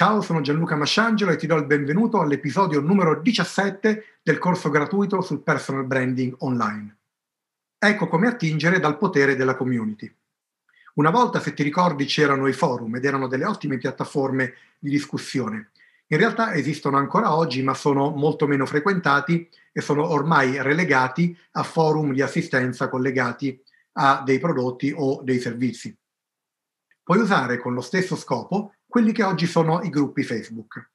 Ciao, sono Gianluca Masciangelo e ti do il benvenuto all'episodio numero 17 del corso gratuito sul personal branding online. Ecco come attingere dal potere della community. Una volta, se ti ricordi, c'erano i forum ed erano delle ottime piattaforme di discussione. In realtà esistono ancora oggi, ma sono molto meno frequentati e sono ormai relegati a forum di assistenza collegati a dei prodotti o dei servizi. Puoi usare con lo stesso scopo quelli che oggi sono i gruppi Facebook.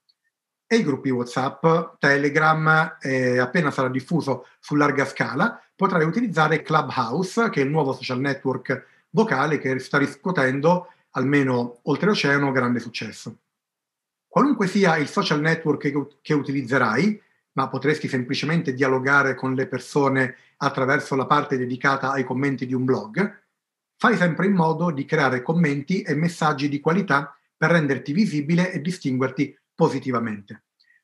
E i gruppi WhatsApp, Telegram, eh, appena sarà diffuso su larga scala, potrai utilizzare Clubhouse, che è il nuovo social network vocale che sta riscuotendo, almeno oltreoceano, grande successo. Qualunque sia il social network che, che utilizzerai, ma potresti semplicemente dialogare con le persone attraverso la parte dedicata ai commenti di un blog, fai sempre in modo di creare commenti e messaggi di qualità per renderti visibile e distinguerti positivamente.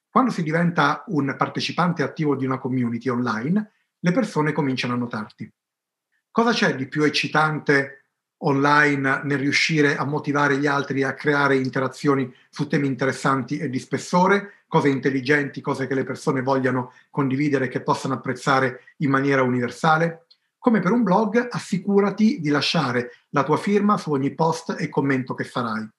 Quando si diventa un partecipante attivo di una community online, le persone cominciano a notarti. Cosa c'è di più eccitante online nel riuscire a motivare gli altri a creare interazioni su temi interessanti e di spessore, cose intelligenti, cose che le persone vogliano condividere e che possano apprezzare in maniera universale? Come per un blog, assicurati di lasciare la tua firma su ogni post e commento che farai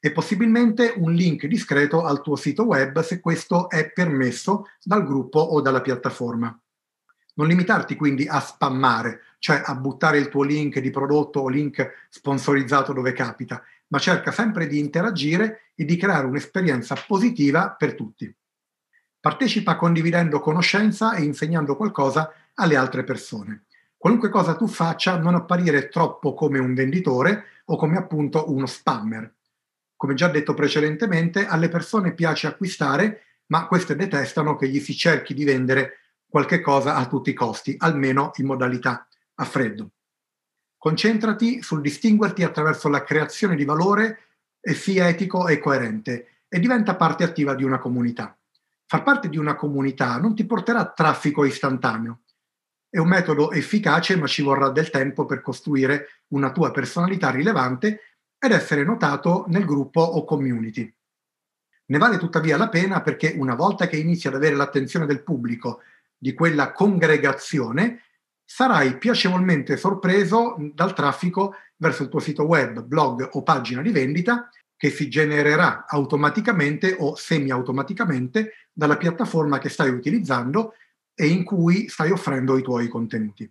e possibilmente un link discreto al tuo sito web se questo è permesso dal gruppo o dalla piattaforma. Non limitarti quindi a spammare, cioè a buttare il tuo link di prodotto o link sponsorizzato dove capita, ma cerca sempre di interagire e di creare un'esperienza positiva per tutti. Partecipa condividendo conoscenza e insegnando qualcosa alle altre persone. Qualunque cosa tu faccia, non apparire troppo come un venditore o come appunto uno spammer come già detto precedentemente, alle persone piace acquistare, ma queste detestano che gli si cerchi di vendere qualche cosa a tutti i costi, almeno in modalità a freddo. Concentrati sul distinguerti attraverso la creazione di valore e sia etico e coerente e diventa parte attiva di una comunità. Far parte di una comunità non ti porterà traffico istantaneo. È un metodo efficace, ma ci vorrà del tempo per costruire una tua personalità rilevante ed essere notato nel gruppo o community. Ne vale tuttavia la pena perché una volta che inizi ad avere l'attenzione del pubblico di quella congregazione, sarai piacevolmente sorpreso dal traffico verso il tuo sito web, blog o pagina di vendita che si genererà automaticamente o semi-automaticamente dalla piattaforma che stai utilizzando e in cui stai offrendo i tuoi contenuti.